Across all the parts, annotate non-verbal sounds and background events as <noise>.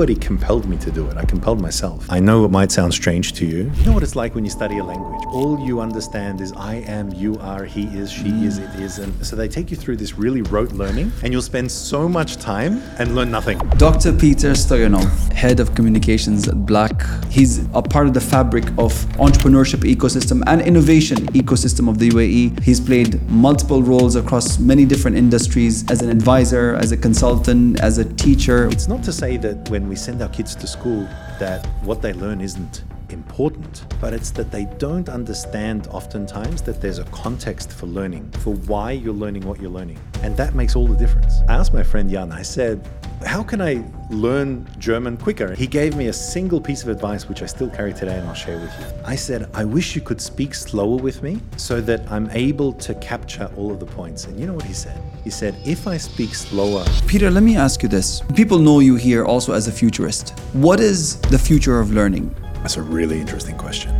nobody compelled me to do it. I compelled myself. I know it might sound strange to you. You know what it's like when you study a language? All you understand is I am, you are, he is, she is, it is. And so they take you through this really rote learning, and you'll spend so much time and learn nothing. Dr. Peter Stojanov, head of communications at Black. He's a part of the fabric of entrepreneurship ecosystem and innovation ecosystem of the UAE. He's played multiple roles across many different industries as an advisor, as a consultant, as a teacher. It's not to say that when we send our kids to school that what they learn isn't important, but it's that they don't understand oftentimes that there's a context for learning, for why you're learning what you're learning. And that makes all the difference. I asked my friend Jan, I said, how can I learn German quicker? He gave me a single piece of advice, which I still carry today and I'll share with you. I said, I wish you could speak slower with me so that I'm able to capture all of the points. And you know what he said? He said, if I speak slower. Peter, let me ask you this. People know you here also as a futurist. What is the future of learning? That's a really interesting question.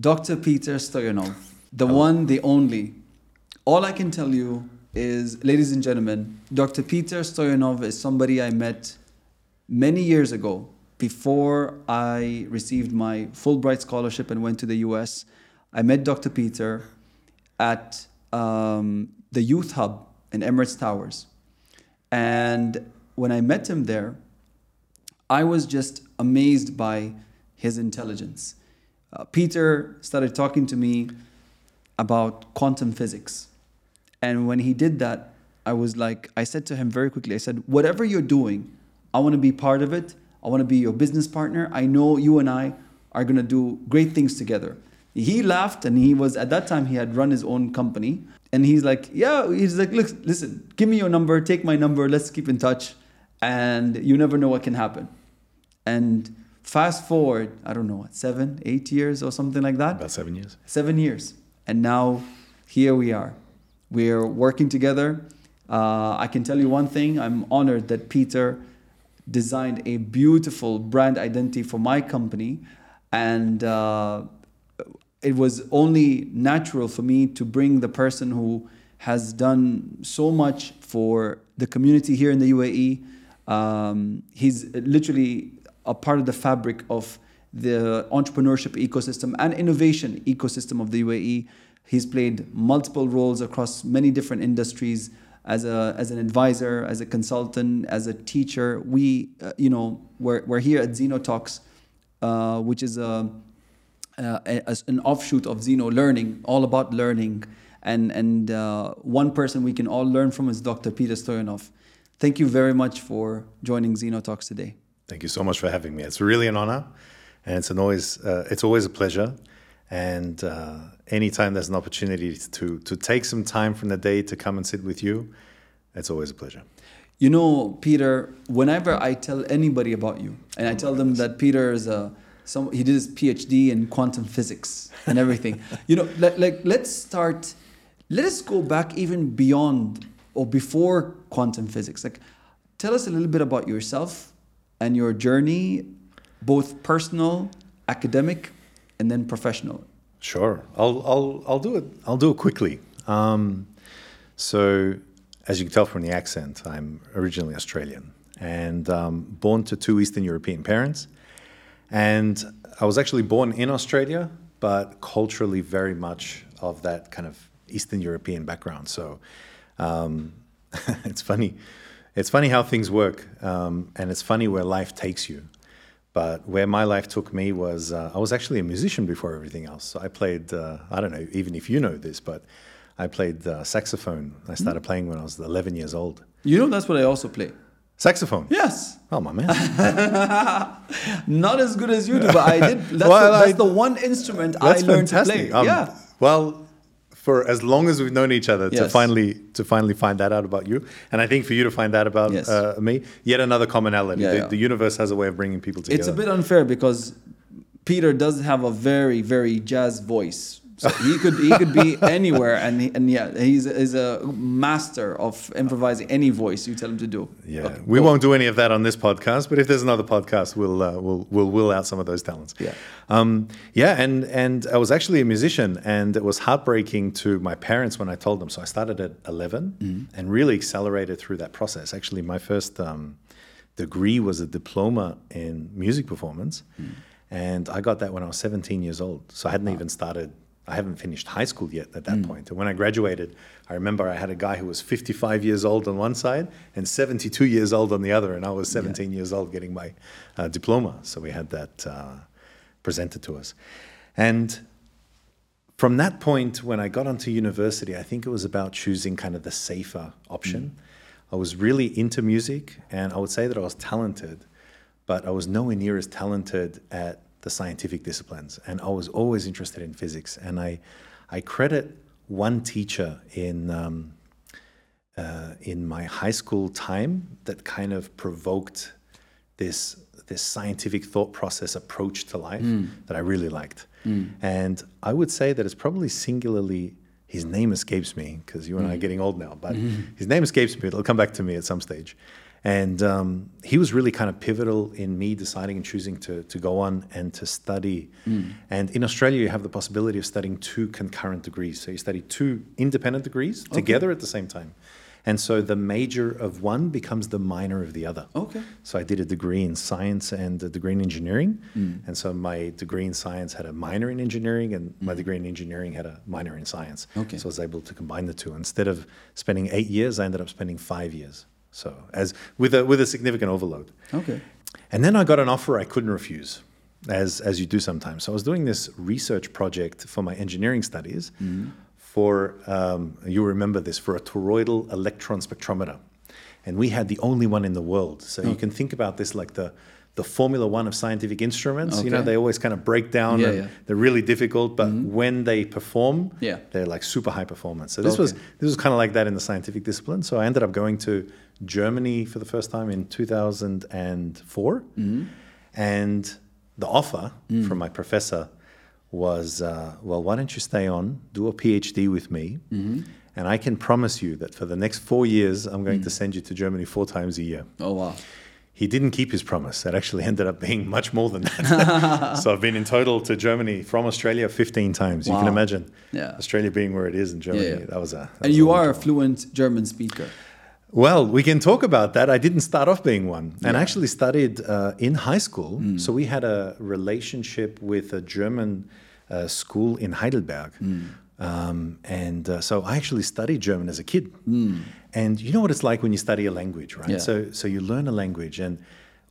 Dr. Peter Stojanov, the one, the only. All I can tell you is, ladies and gentlemen, Dr. Peter Stojanov is somebody I met many years ago before I received my Fulbright scholarship and went to the US. I met Dr. Peter at um, the Youth Hub in Emirates Towers. And when I met him there, I was just amazed by his intelligence uh, Peter started talking to me about quantum physics. And when he did that, I was like, I said to him very quickly, I said, whatever you're doing, I want to be part of it. I want to be your business partner. I know you and I are going to do great things together. He laughed and he was, at that time, he had run his own company. And he's like, yeah, he's like, look, listen, give me your number, take my number, let's keep in touch. And you never know what can happen. And Fast forward, I don't know, what, seven, eight years or something like that? About seven years. Seven years. And now here we are. We're working together. Uh, I can tell you one thing I'm honored that Peter designed a beautiful brand identity for my company. And uh, it was only natural for me to bring the person who has done so much for the community here in the UAE. Um, he's literally a part of the fabric of the entrepreneurship ecosystem and innovation ecosystem of the UAE. He's played multiple roles across many different industries as, a, as an advisor, as a consultant, as a teacher. We, uh, you know, we're, we're here at Zeno Talks, uh, which is a, uh, a, an offshoot of Zeno Learning, all about learning. And, and uh, one person we can all learn from is Dr. Peter Stojanov. Thank you very much for joining Zeno Talks today. Thank you so much for having me. It's really an honor, and it's an always uh, it's always a pleasure. And uh, anytime there's an opportunity to to take some time from the day to come and sit with you, it's always a pleasure. You know, Peter. Whenever I tell anybody about you, and I tell them that Peter is a some he did his PhD in quantum physics and everything. <laughs> you know, like, like let's start. Let us go back even beyond or before quantum physics. Like, tell us a little bit about yourself and your journey, both personal, academic, and then professional? Sure, I'll I'll I'll do it. I'll do it quickly. Um, so, as you can tell from the accent, I'm originally Australian and um, born to two Eastern European parents. And I was actually born in Australia, but culturally very much of that kind of Eastern European background. So um, <laughs> it's funny it's funny how things work, um, and it's funny where life takes you. But where my life took me was uh, I was actually a musician before everything else. So I played, uh, I don't know even if you know this, but I played uh, saxophone. I started playing when I was 11 years old. You know, that's what I also play. Saxophone? Yes. Oh, my man. <laughs> Not as good as you do, but I did. That's, well, the, that's I, the one instrument I learned fantastic. to play. Um, yeah. Well, for as long as we've known each other yes. to finally to finally find that out about you, and I think for you to find that about yes. uh, me, yet another commonality. Yeah, the, yeah. the, universe has a way of bringing people together. It's a bit unfair because Peter does have a very very jazz voice, So he could he could be <laughs> anywhere, and he, and yeah, he's he's a master of improvising any voice you tell him to do. Yeah, Okay, we won't do any of that on this podcast, but if there's another podcast, we'll uh, we'll we'll will out some of those talents. Yeah. um, yeah, and and I was actually a musician, and it was heartbreaking to my parents when I told them. So I started at 11 Mm-hmm. and really accelerated through that process. Actually, my first um, degree was a diploma in music performance, Mm. and I got that when I was 17 years old. So I hadn't even started. I haven't finished high school yet at that Mm. point. And when I graduated, I remember I had a guy who was 55 years old on one side and 72 years old on the other, and I was 17 years old getting my uh, diploma. So we had that uh, presented to us. And from that point, when I got onto university, I think it was about choosing kind of the safer option. I was really into music, and I would say that I was talented, but I was nowhere near as talented at the scientific disciplines. And I was always interested in physics. And I, I credit one teacher in, um, uh, in my high school time that kind of provoked this this scientific thought process approach to life that I really liked. And I would say that it's probably singularly his name escapes me because you and I are getting old now, but his name escapes me. It'll come back to me at some stage. And um, he was really kind of pivotal in me deciding and choosing to, to go on and to study. And in Australia, you have the possibility of studying two concurrent degrees. So you study two independent degrees together at the same time. And so the major of one becomes the minor of the other. Okay. So I did a degree in science and a degree in engineering. Mm. And so my degree in science had a minor in engineering, and my degree in engineering had a minor in science. Mm. Okay. So I was able to combine the two. Instead of spending eight years, I ended up spending five years. So as with a with a significant overload. Okay. And then I got an offer I couldn't refuse, as as you do sometimes. So I was doing this research project for my engineering studies for um, you remember this for a toroidal electron spectrometer, and we had the only one in the world. So you can think about this like the the Formula One of scientific instruments. You know, they always kind of break down. Yeah, and yeah. They're really difficult, but when they perform, Yeah. they're like super high performance. So this was this was kind of like that in the scientific discipline. So I ended up going to Germany for the first time in 2004, Mm-hmm. and the offer Mm. from my professor was, uh, well, why don't you stay on, do a PhD with me, Mm-hmm. and I can promise you that for the next four years, I'm going Mm. to send you to Germany four times a year. Oh wow. He didn't keep his promise. It actually <laughs> ended up being much more than that. <laughs> so I've been in total to Germany from Australia 15 times. You can imagine Yeah. Australia being where it is in Germany. yeah. That was a. that And was you a are a fluent German speaker. Well, we can talk about that. I didn't start off being one, and I actually studied uh, in high school. Mm. So we had a relationship with a German uh, school in Heidelberg, Mm. um, and uh, so I actually studied German as a kid. And you know what it's like when you study a language, right? Mm. Yeah. So so you learn a language and.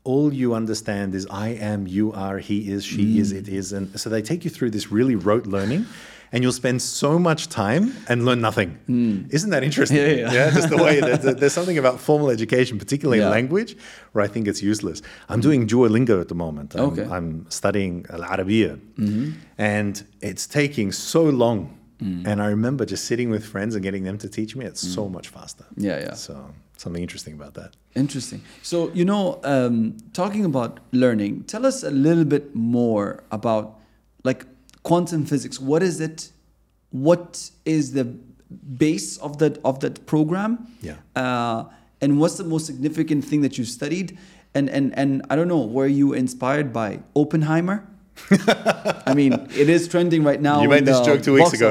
All you understand is I am, you are, he is, she Mm. is, it is. And so they take you through this really rote learning, and you'll spend so much time and learn nothing. Isn't that interesting? Mm. Yeah, yeah. just the way that <laughs> there's something about formal education, particularly in Yeah. language, where I think it's useless. I'm doing Duolingo at the moment. I'm, Okay. I'm studying Al Arabiya, and it's taking so long. And I remember just sitting with friends and getting them to teach me. It's so much faster. Yeah, yeah. So something interesting about that. Interesting. So, you know, um, talking about learning, tell us a little bit more about like quantum physics. What is it? What is the base of that of that program? Yeah. Uh, and what's the most significant thing that you studied? And and and I don't know, were you inspired by Oppenheimer? <laughs> I mean, it is trending right now. You made this joke two weeks ago.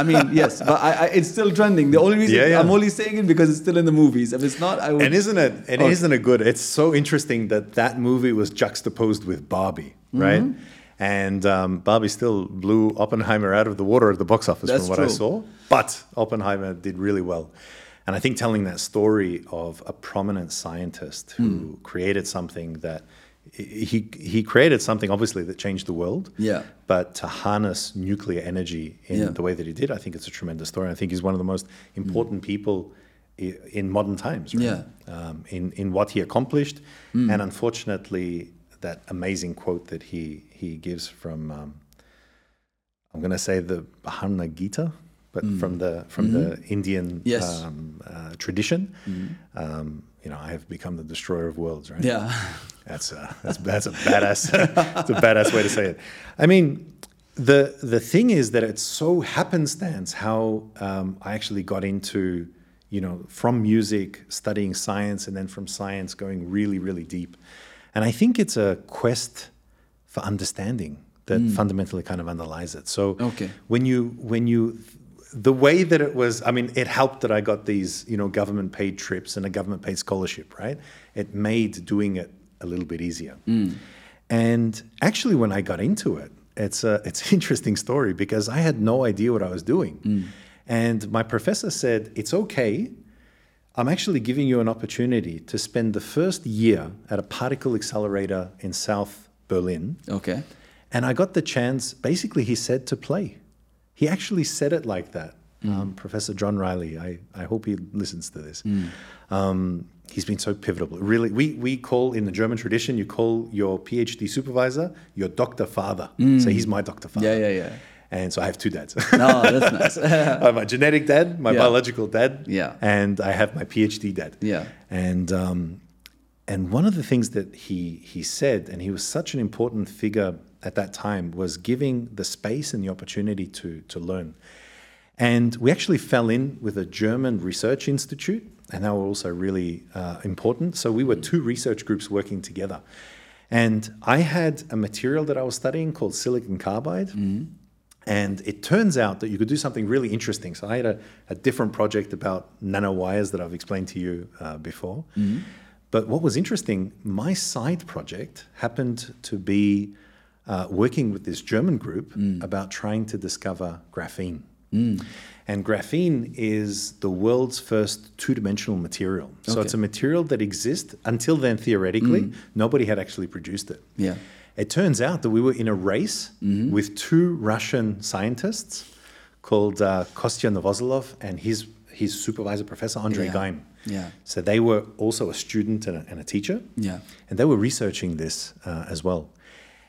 I mean, <laughs> yes, but I, I, it's still trending. The only reason Yeah, yeah. I'm only saying it because it's still in the movies. If it's not, I would. And isn't it? And Oh. not it good? It's so interesting that that movie was juxtaposed with Barbie, right? Mm-hmm. And um, Barbie still blew Oppenheimer out of the water at the box office, That's from what I saw. But Oppenheimer did really well. And I think telling that story of a prominent scientist who Mm. created something that he he created something obviously that changed the world. Yeah. But to harness nuclear energy in Yeah. the way that he did, I think it's a tremendous story. I think he's one of the most important people in modern times. Right? Yeah. Um, in in what he accomplished, and unfortunately, that amazing quote that he he gives from um, I'm going to say the Bhagavad Gita, but from the from the Indian Yes. um, uh, tradition. Um, you know, I have become the destroyer of worlds. Right. yeah. That's a, that's that's a badass <laughs> that's a badass way to say it. I mean, the the thing is that it's so happenstance how um, I actually got into you know from music studying science and then from science going really really deep, and I think it's a quest for understanding that hmm. fundamentally kind of underlies it. So Okay. when you when you the way that it was i mean it helped that i got these you know government paid trips and a government paid scholarship right? It made doing it a little bit easier. Hmm. And actually when i got into it it's a it's an <laughs> interesting story because i had no idea what i was doing. Hmm. And my professor said it's okay i'm actually giving you an opportunity to spend the first year at a particle accelerator in south berlin Okay. and I got the chance, basically, he said to play. He actually said it like that. Um, Professor John Riley, I, I hope he listens to this. Um, he's been so pivotal. Really, we, we call in the German tradition, you call your PhD supervisor your doctor father. So he's my doctor father. Yeah, yeah, yeah. And so I have two dads. No, <laughs> that's nice. <laughs> I have my genetic dad, my Yeah. biological dad, Yeah. and I have my PhD dad. Yeah. And um, and one of the things that he he said, and he was such an important figure at that time, was giving the space and the opportunity to to learn. And we actually fell in with a German research institute, and they were also really uh, important. So we were two research groups working together. And I had a material that I was studying called silicon carbide. And it turns out that you could do something really interesting. So I had a, a different project about nanowires that I've explained to you uh, before. But what was interesting, my side project happened to be uh, working with this German group about trying to discover graphene. And graphene is the world's first two dimensional material. So Okay. it's a material that exists until then, theoretically, nobody had actually produced it. Yeah. It turns out that we were in a race with two Russian scientists called uh, Kostya Novoselov and his, his supervisor, Professor Andrei Yeah. Geim. Yeah. So they were also a student and a, and a teacher. Yeah. And they were researching this uh, as well.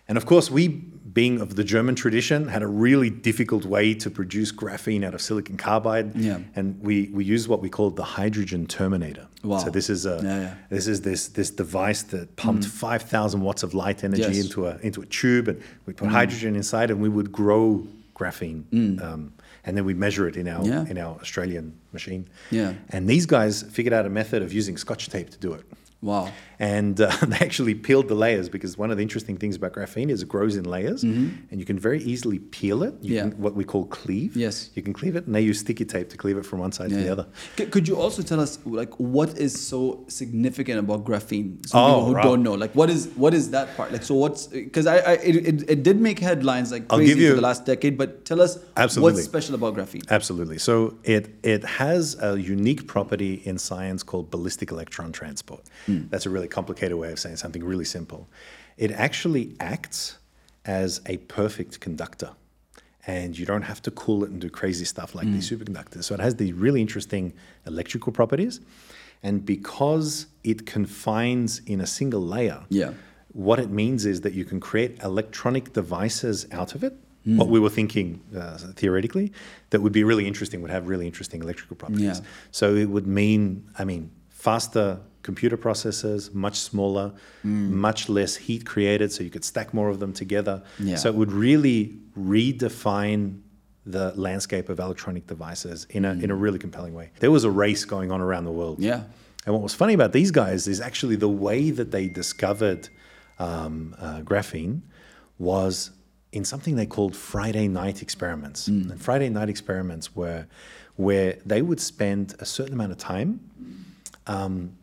And of course, we, being of the German tradition, had a really difficult way to produce graphene out of silicon carbide. Yeah. And we, we used what we called the hydrogen terminator. Wow. So this is a Yeah, yeah. this is this this device that pumped mm. 5,000 watts of light energy Yes. into a into a tube, and we put mm. hydrogen inside, and we would grow graphene, mm. um, and then we measure it in our Yeah. in our Australian machine. Yeah. And these guys figured out a method of using Scotch tape to do it. Wow. And uh, <laughs> they actually peeled the layers because one of the interesting things about graphene is it grows in layers, and you can very easily peel it. You Mm-hmm. Yeah. can, what we call cleave. Yes. You can cleave it, and they use sticky tape to cleave it from one side to the other. C- Could you also tell us like what is so significant about graphene? So Oh, people who right. don't know, like what is what is that part? Like so what's because I, I it, it, it did make headlines like crazy for the last decade, but tell us Absolutely. what's special about graphene? Absolutely. So it it has a unique property in science called ballistic electron transport. Hmm. That's a really complicated way of saying something really simple. It actually acts as a perfect conductor. And you don't have to cool it and do crazy stuff like these hmm. superconductors. So it has these really interesting electrical properties. And because it confines in a single layer, Yeah. what it means is that you can create electronic devices out of it. What we were thinking uh, theoretically that would be really interesting, would have really interesting electrical properties. Yeah. So it would mean, I mean, faster computer processors, much smaller, much less heat created, so you could stack more of them together. Yeah. So it would really redefine the landscape of electronic devices in a, in a really compelling way. There was a race going on around the world. Yeah. And what was funny about these guys is actually the way that they discovered um, uh, graphene was in something they called Friday night experiments. Mm. And Friday night experiments were where they would spend a certain amount of time. Um,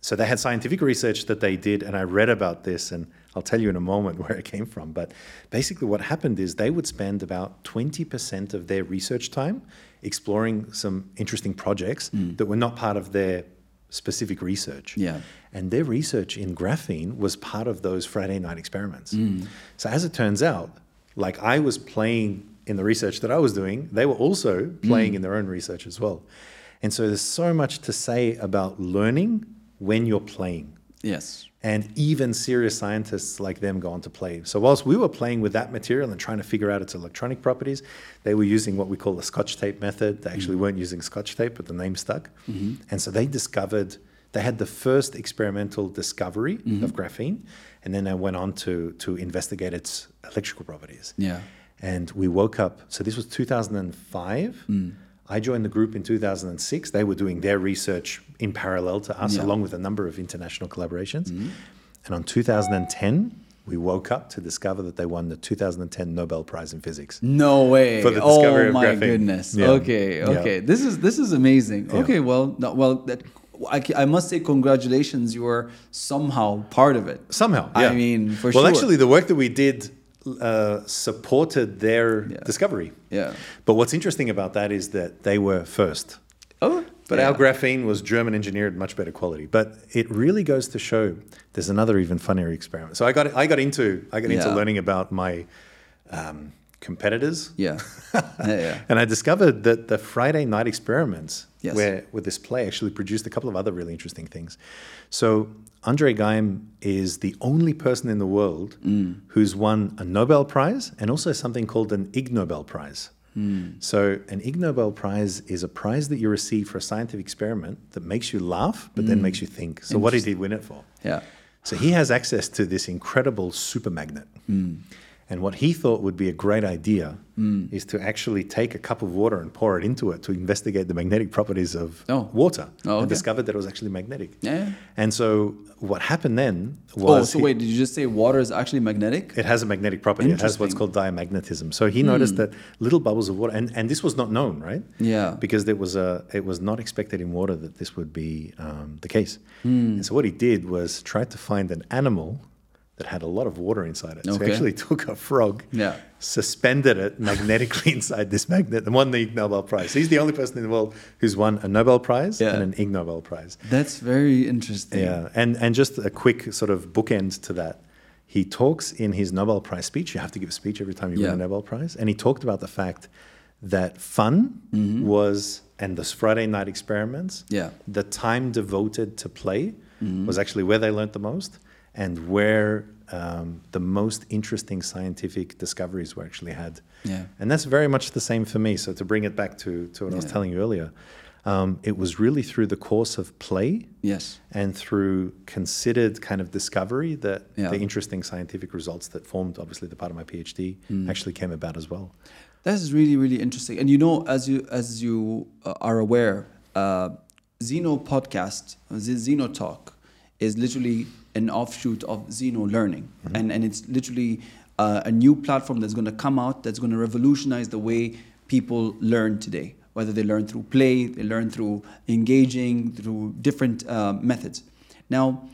so they had scientific research that they did, and I read about this, and I'll tell you in a moment <laughs> where it came from. But basically, what happened is they would spend about 20% of their research time exploring some interesting projects mm. that were not part of their specific research. Yeah. And their research in graphene was part of those Friday night experiments. Mm. So as it turns out, like I was playing in the research that I was doing, they were also playing mm. in their own research as well. And so there's so much to say about learning when you're playing. Yes. And even serious scientists like them go on to play. So whilst we were playing with that material and trying to figure out its electronic properties, they were using what we call the scotch tape method. They actually mm. weren't using scotch tape, but the name stuck. Mm-hmm. And so they discovered, they had the first experimental discovery of mm-hmm. graphene, and then they went on to, to investigate its electrical properties. Yeah. And we woke up. So this was 2005. Mm. I joined the group in 2006. They were doing their research in parallel to us, Yeah. along with a number of international collaborations. Mm-hmm. And on 2010, we woke up to discover that they won the 2010 Nobel Prize in Physics. No way. For the discovery oh of my graphene. goodness. Yeah. Okay. Yeah. Okay. This is this is amazing. Yeah. Okay. Well, no, well, that I, I must say congratulations. You were somehow part of it. Somehow, yeah. I mean, for well, sure. Well actually, the work that we did uh, supported their Yeah. discovery. Yeah. But what's interesting about that is that they were first. Oh. But yeah. our graphene was German engineered, much better quality. But it really goes to show there's another even funnier experiment. So I got I got into I got into learning about my um, competitors, Yeah. yeah. yeah. <laughs> and I discovered that the Friday night experiments, Yes. where with this play, actually produced a couple of other really interesting things. So Andre Geim is the only person in the world Mm. who's won a Nobel Prize and also something called an Ig Nobel Prize. Mm. So an Ig Nobel Prize is a prize that you receive for a scientific experiment that makes you laugh, but then makes you think. So what did he win it for? Yeah. So he has access to this incredible super magnet. And what he thought would be a great idea hmm. is to actually take a cup of water and pour it into it to investigate the magnetic properties of Oh. water. Oh, okay. And discovered that it was actually magnetic. Yeah. And so what happened then was. Oh, was so he- wait, did you just say water is actually magnetic? it has a magnetic property. It has what's called diamagnetism. So he noticed hmm. that little bubbles of water, and, and this was not known, right? Yeah. Because there was a, it was not expected in water that this would be um, the case. Hmm. And so what he did was try to find an animal that had a lot of water inside it. So Okay. he actually <laughs> took a frog, Yeah. suspended it <laughs> magnetically inside this magnet, and won the Ig Nobel Prize. He's the only person in the world who's won a Nobel Prize Yeah. and an Ig Nobel Prize. That's very interesting. Yeah, and and just a quick sort of bookend to that. He talks in his Nobel Prize speech. You have to give a speech every time you Yeah. win a Nobel Prize, and he talked about the fact that fun was and this Friday night experiments. Mm-hmm. Yeah. the time devoted to play Mm-hmm. was actually where they learned the most, and where um, the most interesting scientific discoveries were actually had. Yeah. And that's very much the same for me. So to bring it back to, to what I was telling you earlier, um, it was really through the course of play Yes. and through considered kind of discovery that Yeah. the interesting scientific results that formed obviously the part of my PhD Mm. actually came about as well. That is really really interesting. And you know, as you as you uh, are aware, uh, Zeno podcast, Zeno Talk, is literally an offshoot of Zeno Learning, and and it's literally uh, a new platform that's going to come out that's going to revolutionize the way people learn today. Whether they learn through play, they learn through engaging, through different uh, methods. Now,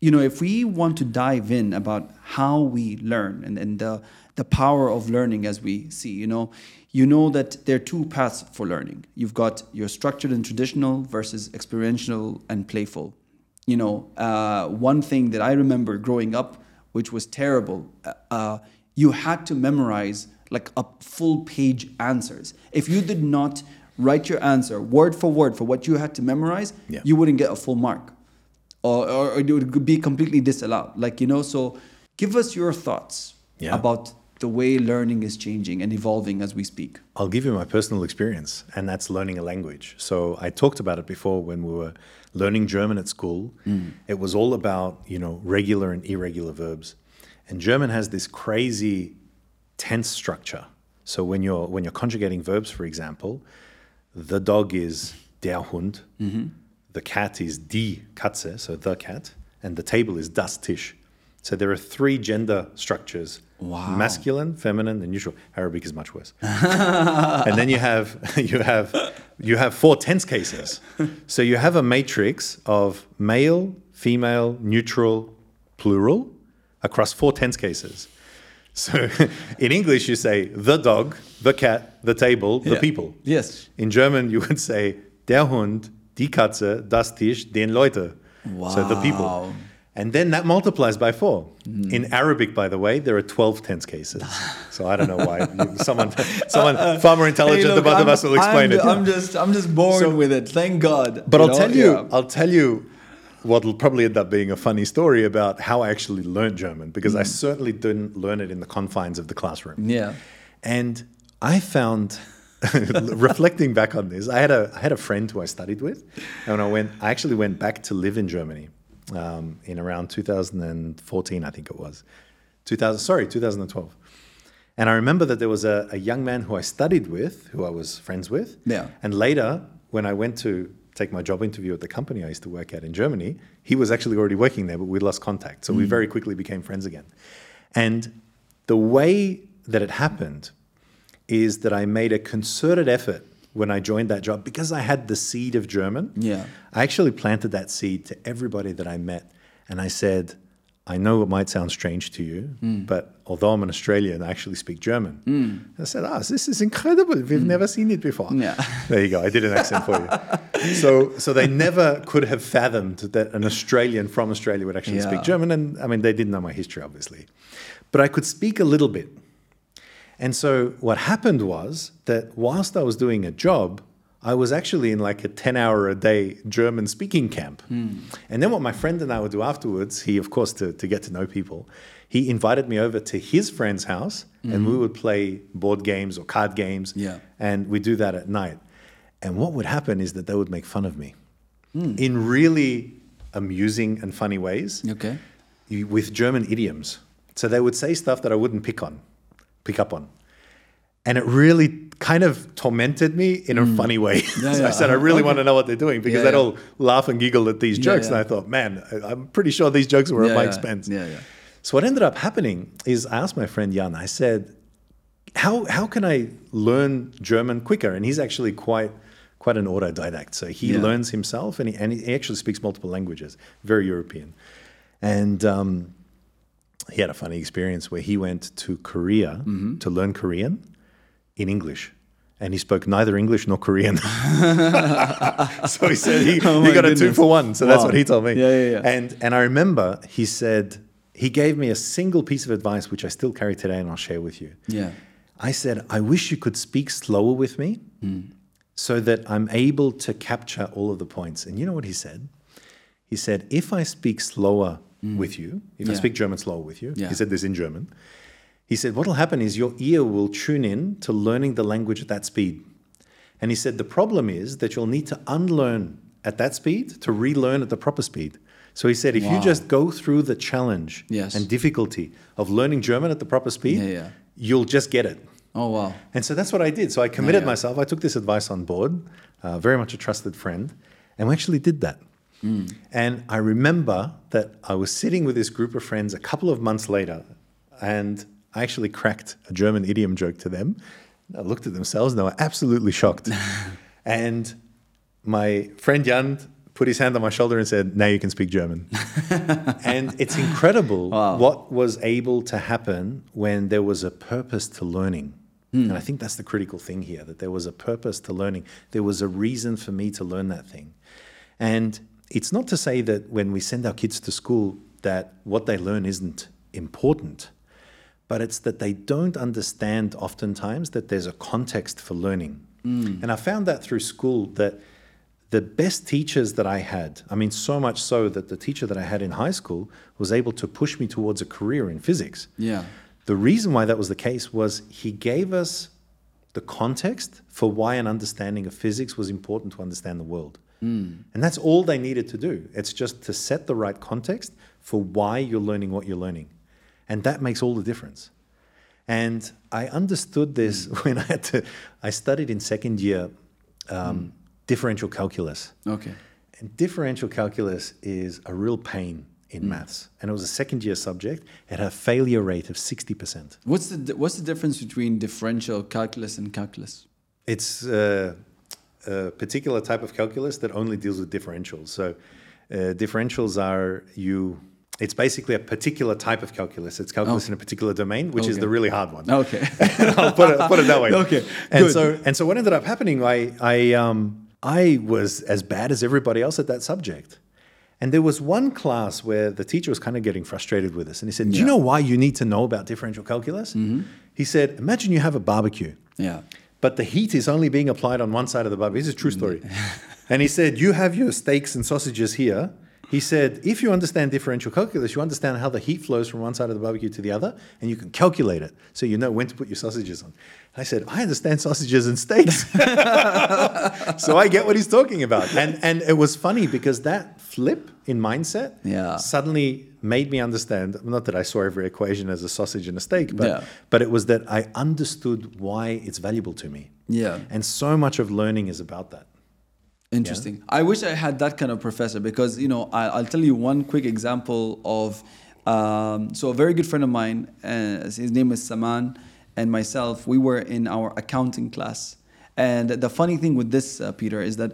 you know, if we want to dive in about how we learn and, and the, the power of learning as we see, you know, you know that there are two paths for learning. You've got your structured and traditional versus experiential and playful. You know, uh, one thing that I remember growing up, which was terrible, uh, uh, you had to memorize like a full page answers. If you did not write your answer word for word for what you had to memorize, Yeah. you wouldn't get a full mark or, or, or it would be completely disallowed. Like, you know, so give us your thoughts Yeah. about the way learning is changing and evolving as we speak. I'll give you my personal experience, and that's learning a language. So I talked about it before when we were learning German at school. Mm. It was all about you know regular and irregular verbs, and German has this crazy tense structure. So when you're when you're conjugating verbs, for example, the dog is der Hund, mm-hmm. the cat is die Katze, so the cat, and the table is das Tisch. So there are three gender structures: Wow. masculine, feminine, and neutral. Arabic is much worse. <laughs> and then you have <laughs> you have you have four tense cases. So you have a matrix of male, female, neutral, plural across four tense cases. So <laughs> in English you say the dog, the cat, the table, the Yeah. people. Yes. In German you would say der Hund, die Katze, das Tisch, den Leute. Wow. So the people. And then that multiplies by four. Hmm. In Arabic, by the way, there are 12 tense cases. So I don't know why. <laughs> Someone someone uh, far more intelligent Hey, look, than both of I'm- us will explain I'm, it. I'm just, I'm just born So- with it. Thank God. But You I'll know? tell you, Yeah. I'll tell you what will probably end up being a funny story about how I actually learned German because I hmm. certainly didn't learn it in the confines of the classroom. Yeah. And I found, <laughs> reflecting back on this, I had a I had a friend who I studied with, and when I went, I actually went back to live in Germany um, in around 2014, I think it was, 2000. Sorry, 2012. And I remember that there was a, a young man who I studied with, who I was friends with. Yeah. And later, when I went to take my job interview at the company I used to work at in Germany, he was actually already working there, but we lost contact. So we very quickly became friends again. And the way that it happened is that I made a concerted effort when I joined that job because I had the seed of German. Yeah. I actually planted that seed to everybody that I met. And I said, I know it might sound strange to you, hmm. but although I'm an Australian, I actually speak German. Hmm. I said, ah, this is incredible. We've hmm. never seen it before. Yeah. <laughs> There you go. I did an accent for you. <laughs> So, so they never could have fathomed that an Australian from Australia would actually Yeah. speak German. And I mean, they didn't know my history, obviously. But I could speak a little bit. And so what happened was that whilst I was doing a job, I was actually in like a 10 hour a day German speaking camp. Hmm. And then what my friend and I would do afterwards, he, of course, to, to get to know people, he invited me over to his friend's house and we hmm. would play board games or card games. Yeah. And we do that at night. And what would happen is that they would make fun of me hmm. in really amusing and funny ways Okay. with German idioms. So they would say stuff that I wouldn't pick on, pick up on. And it really kind of tormented me in a funny way. Mm. <laughs> Yeah, so yeah. I said, I really Okay. want to know what they're doing because Yeah, they'd all laugh and giggle at these jokes. And I thought, man, I'm pretty sure these jokes were at my expense. Yeah, yeah. So what ended up happening is I asked my friend Jan, I said, how, how can I learn German quicker? And he's actually quite quite an autodidact. So he learns himself and he, and he actually speaks multiple languages, very European. And um, he had a funny experience where he went to Korea Mm-hmm. to learn Korean in English. And he spoke neither English nor Korean. <laughs> so he said he, <laughs> Oh he got a two for one. So that's what he told me. Yeah, yeah, yeah. And and I remember he said he gave me a single piece of advice which I still carry today and I'll share with you. Yeah. I said, I wish you could speak slower with me so that I'm able to capture all of the points. And you know what he said? He said, if I speak slower with you, if I speak German slower with you, Yeah. he said this in German. He said, what will happen is your ear will tune in to learning the language at that speed. And he said, the problem is that you'll need to unlearn at that speed to relearn at the proper speed. So he said, if you just go through the challenge Yes. and difficulty of learning German at the proper speed, Yeah, yeah. you'll just get it. Oh wow. And so that's what I did. So I committed yeah. myself. I took this advice on board, uh, very much a trusted friend, and we actually did that. Hmm. And I remember that I was sitting with this group of friends a couple of months later, and I actually cracked a German idiom joke to them. I looked at themselves and they were absolutely shocked. <laughs> and my friend Jan put his hand on my shoulder and said, Now you can speak German. <laughs> and it's incredible Wow. what was able to happen when there was a purpose to learning. And I think that's the critical thing here that there was a purpose to learning. There was a reason for me to learn that thing. And it's not to say that when we send our kids to school that what they learn isn't important, but it's that they don't understand oftentimes that there's a context for learning. Mm. And I found that through school that the best teachers that I had, I mean, so much so that the teacher that I had in high school was able to push me towards a career in physics. Yeah. The reason why that was the case was he gave us the context for why an understanding of physics was important to understand the world. And that's all they needed to do. It's just to set the right context for why you're learning what you're learning. And that makes all the difference. And I understood this <laughs> when I had to, I studied in second year um, differential calculus. Okay. And differential calculus is a real pain in maths. And it was a second year subject. It had a failure rate of 60%. What's the what's the difference between differential calculus and calculus? It's uh, a particular type of calculus that only deals with differentials. So uh, differentials are you. It's basically a particular type of calculus. It's calculus Oh. in a particular domain, which is the really hard one. Okay. <laughs> I'll put it, put it that way. <laughs> Okay, And good. so and so what ended up happening, I I um I was as bad as everybody else at that subject. And there was one class where the teacher was kind of getting frustrated with us. And he said, Do you know why you need to know about differential calculus? He said, Imagine you have a barbecue yeah. But the heat is only being applied on one side of the barbecue. This is a true story. Mm. and he said, You have your steaks and sausages here. He said, if you understand differential calculus, you understand how the heat flows from one side of the barbecue to the other, and you can calculate it so you know when to put your sausages on. I said, I understand sausages and steaks. <laughs> so I get what he's talking about. And, and it was funny because that flip in mindset Yeah. suddenly made me understand, not that I saw every equation as a sausage and a steak, but, Yeah. but it was that I understood why it's valuable to me. Yeah. And so much of learning is about that. Interesting. I wish I had that kind of professor because you know I, I'll tell you one quick example of um, so a very good friend of mine, uh, his name is Saman, and myself. We were in our accounting class, and the funny thing with this, uh, Peter, is that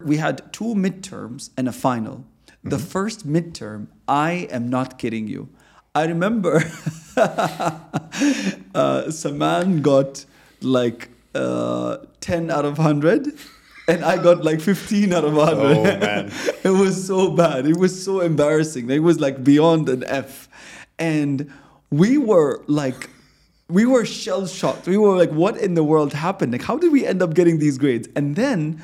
we had two midterms and a final. The first midterm, I am not kidding you. I remember <laughs> uh, Saman got like uh, 10 out of 100 and I got like 15 out of 100. Oh, man. <laughs> it was so bad. It was so embarrassing. It was like beyond an F. And we were like, we were shell shocked. We were like, what in the world happened? Like, how did we end up getting these grades? And then,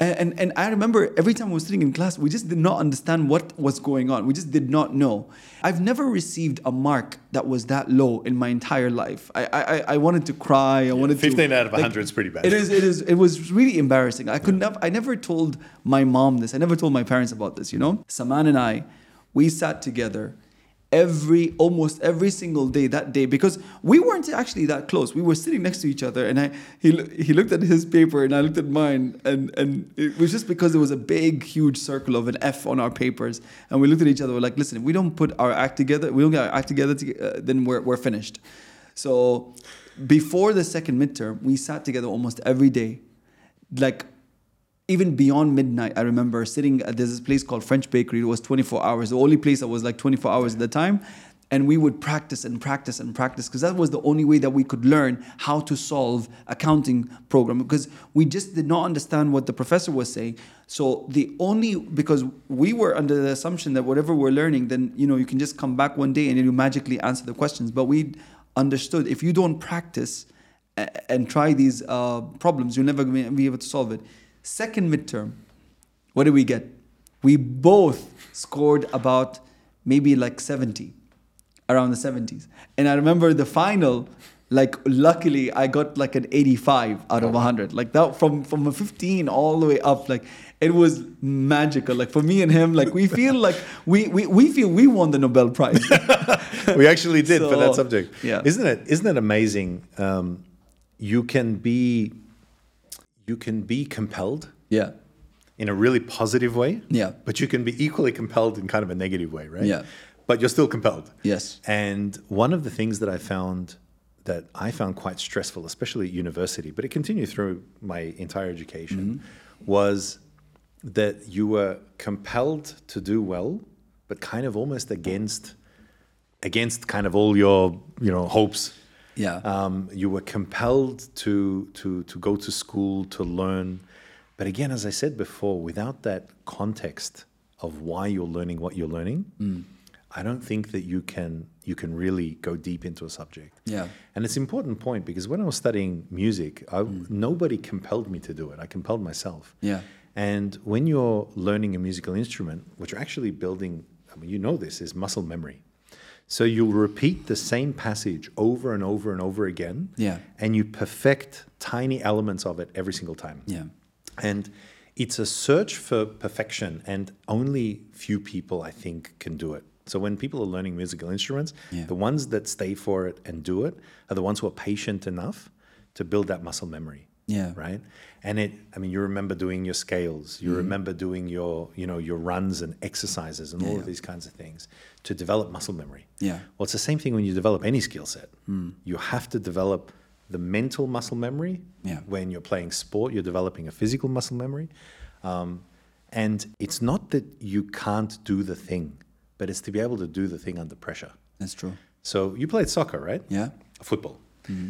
and, and, I remember every time we were sitting in class, we just did not understand what was going on. We just did not know. I've never received a mark that was that low in my entire life. I, I, I wanted to cry. I wanted to. 15 out of 100 is pretty bad. It is. It is. It was really embarrassing. I could never. I never told my mom this. I never told my parents about this. You know, Saman and I, we sat together every almost every single day that day because we weren't actually that close. We were sitting next to each other, and I he he looked at his paper and I looked at mine, and and it was just because there was a big huge circle of an F on our papers, and we looked at each other. We're like, listen, if we don't put our act together, we don't get our act together, to, uh, then we're we're finished. So before the second midterm, we sat together almost every day, like even beyond midnight. I remember sitting at there's this place called French Bakery. It was 24 hours, the only place that was like 24 hours at the time. And we would practice and practice and practice because that was the only way that we could learn how to solve accounting program because we just did not understand what the professor was saying. So the only because we were under the assumption that whatever we're learning, then you know you can just come back one day and you magically answer the questions. But we understood if you don't practice and try these uh, problems, you're never be able to solve it. Second midterm, what did we get? We both scored about maybe like 70, around the 70s. And I remember the final, like luckily I got like an 85 out of 100. Like that from from a 15 all the way up. Like it was magical. Like for me and him, like we feel <laughs> like we we, we feel we won the Nobel Prize. <laughs> we actually did for that subject. yeah. Isn't it? Isn't it amazing? Um, you can be, you can be compelled yeah. in a really positive way. Yeah. But you can be equally compelled in kind of a negative way, right? Yeah. But you're still compelled. Yes. And one of the things that I found that I found quite stressful, especially at university, but it continued through my entire education, Mm-hmm. was that you were compelled to do well, but kind of almost against against kind of all your you know hopes. Yeah. Um, you were compelled to to to go to school to learn, but again, as I said before, without that context of why you're learning what you're learning, Mm. I don't think that you can you can really go deep into a subject. Yeah. And it's an important point because when I was studying music, I, nobody compelled me to do it. I compelled myself. Yeah. And when you're learning a musical instrument, what you're actually building, I mean, you know this, is muscle memory. So you'll repeat the same passage over and over and over again. Yeah. And you perfect tiny elements of it every single time. Yeah. And it's a search for perfection, and only few people, I think, can do it. So when people are learning musical instruments, Yeah. the ones that stay for it and do it are the ones who are patient enough to build that muscle memory. Yeah. Right. And it, I mean, you remember doing your scales, Mm-hmm. you remember doing your, you know, your runs and exercises and all Yeah, of these kinds of things to develop muscle memory. Yeah. Well, it's the same thing when you develop any skill set. Hmm. You have to develop the mental muscle memory. Yeah. When you're playing sport, you're developing a physical muscle memory. Um, and it's not that you can't do the thing, but it's to be able to do the thing under pressure. That's true. So you played soccer, right? Yeah. Football.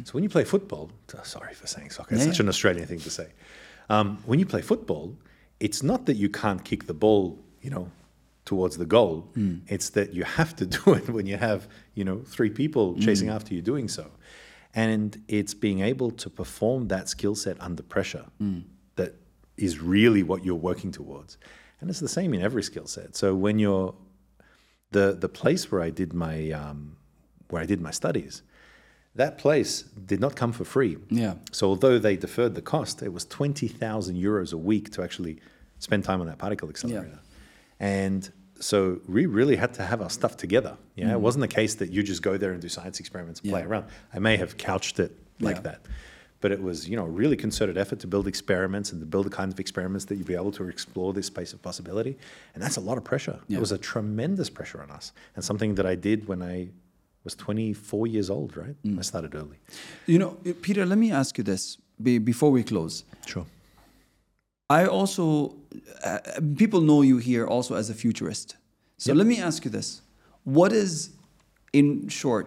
So when you play football, oh, sorry for saying soccer, it's Yeah, such an Australian thing to say. Um, when you play football, it's not that you can't kick the ball, you know, towards the goal. It's that you have to <laughs> do it when you have, you know, three people chasing after you doing so. And it's being able to perform that skill set under pressure that is really what you're working towards. And it's the same in every skill set. So when you're the the place where I did my um, where I did my studies, that place did not come for free. Yeah. So although they deferred the cost, it was twenty thousand euros a week to actually spend time on that particle accelerator. Yeah. And so we really had to have our stuff together. Yeah, it mm. wasn't the case that you just go there and do science experiments and play around. I may have couched it like Yeah. that, but it was you know a really concerted effort to build experiments and to build the kinds of experiments that you'd be able to explore this space of possibility. And that's a lot of pressure. Yeah. It was a tremendous pressure on us, and something that I did when I was 24 years old. Right, mm. I started early. You know, eh, Peter, let me ask you this before we close. Sure. I also, uh, people know you here also as a futurist. So let me ask you this. What is, in short,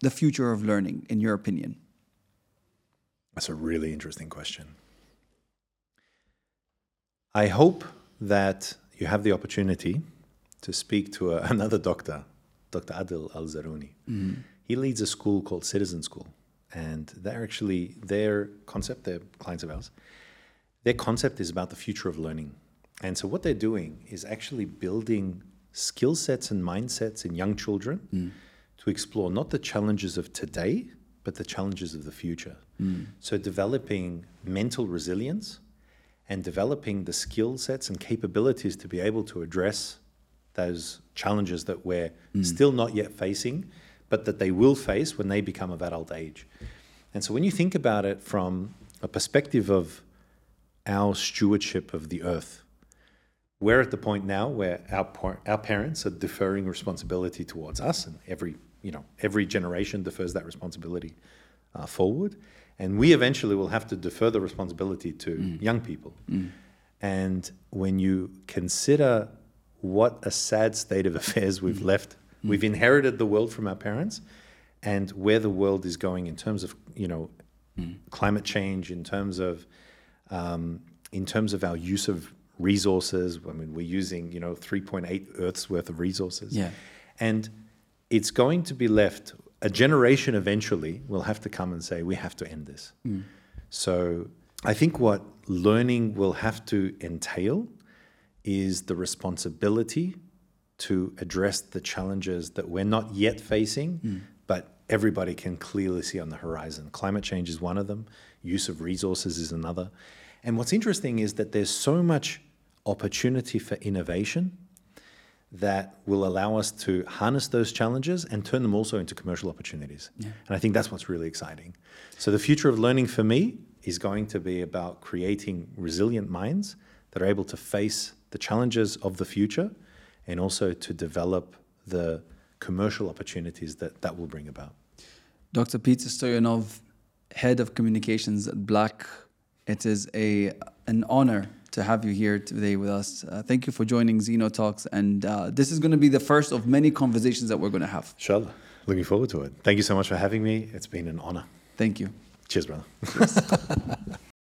the future of learning, in your opinion? That's a really interesting question. I hope that you have the opportunity to speak to uh, a, <laughs> another doctor, Dr. Adil Al Zaruni. Mm-hmm. He leads a school called Citizen School, and they're actually their concept. They're clients of ours. Their concept is about the future of learning, and so what they're doing is actually building skill sets and mindsets in young children mm. to explore not the challenges of today, but the challenges of the future. Mm. So developing mental resilience and developing the skill sets and capabilities to be able to address those challenges that we're hmm. still not yet facing, but that they will face when they become of adult age. And so when you think about it from a perspective of our stewardship of the earth, we're at the point now where our, par- our parents are deferring responsibility towards us, and every you know every generation defers that responsibility uh, forward, and we eventually will have to defer the responsibility to hmm. young people. Hmm. And when you consider what a sad state of <laughs> affairs we've mm-hmm. left, mm-hmm. we've inherited the world from our parents, and where the world is going in terms of you know mm-hmm. climate change, in terms of um, in terms of our use of resources. I mean, we're using you know 3.8 Earths worth of resources, Yeah. and it's going to be left. A generation eventually will have to come and say, we have to end this. Mm. So I think what learning will have to entail is the responsibility to address the challenges that we're not yet facing, hmm. but everybody can clearly see on the horizon. Climate change is one of them, use of resources is another. And what's interesting is that there's so much opportunity for innovation that will allow us to harness those challenges and turn them also into commercial opportunities. And I think that's what's really exciting. So the future of learning for me is going to be about creating resilient minds that are able to face the challenges of the future and also to develop the commercial opportunities that that will bring about. Dr. Petar Stojanov, Head of Communications at Black. It is a an honor to have you here today with us. Uh, thank you for joining Zeno Talks, and uh, this is going to be the first of many conversations that we're going to have. Inshallah. Looking forward to it. Thank you so much for having me. It's been an honor. Thank you. Cheers, brother. <laughs>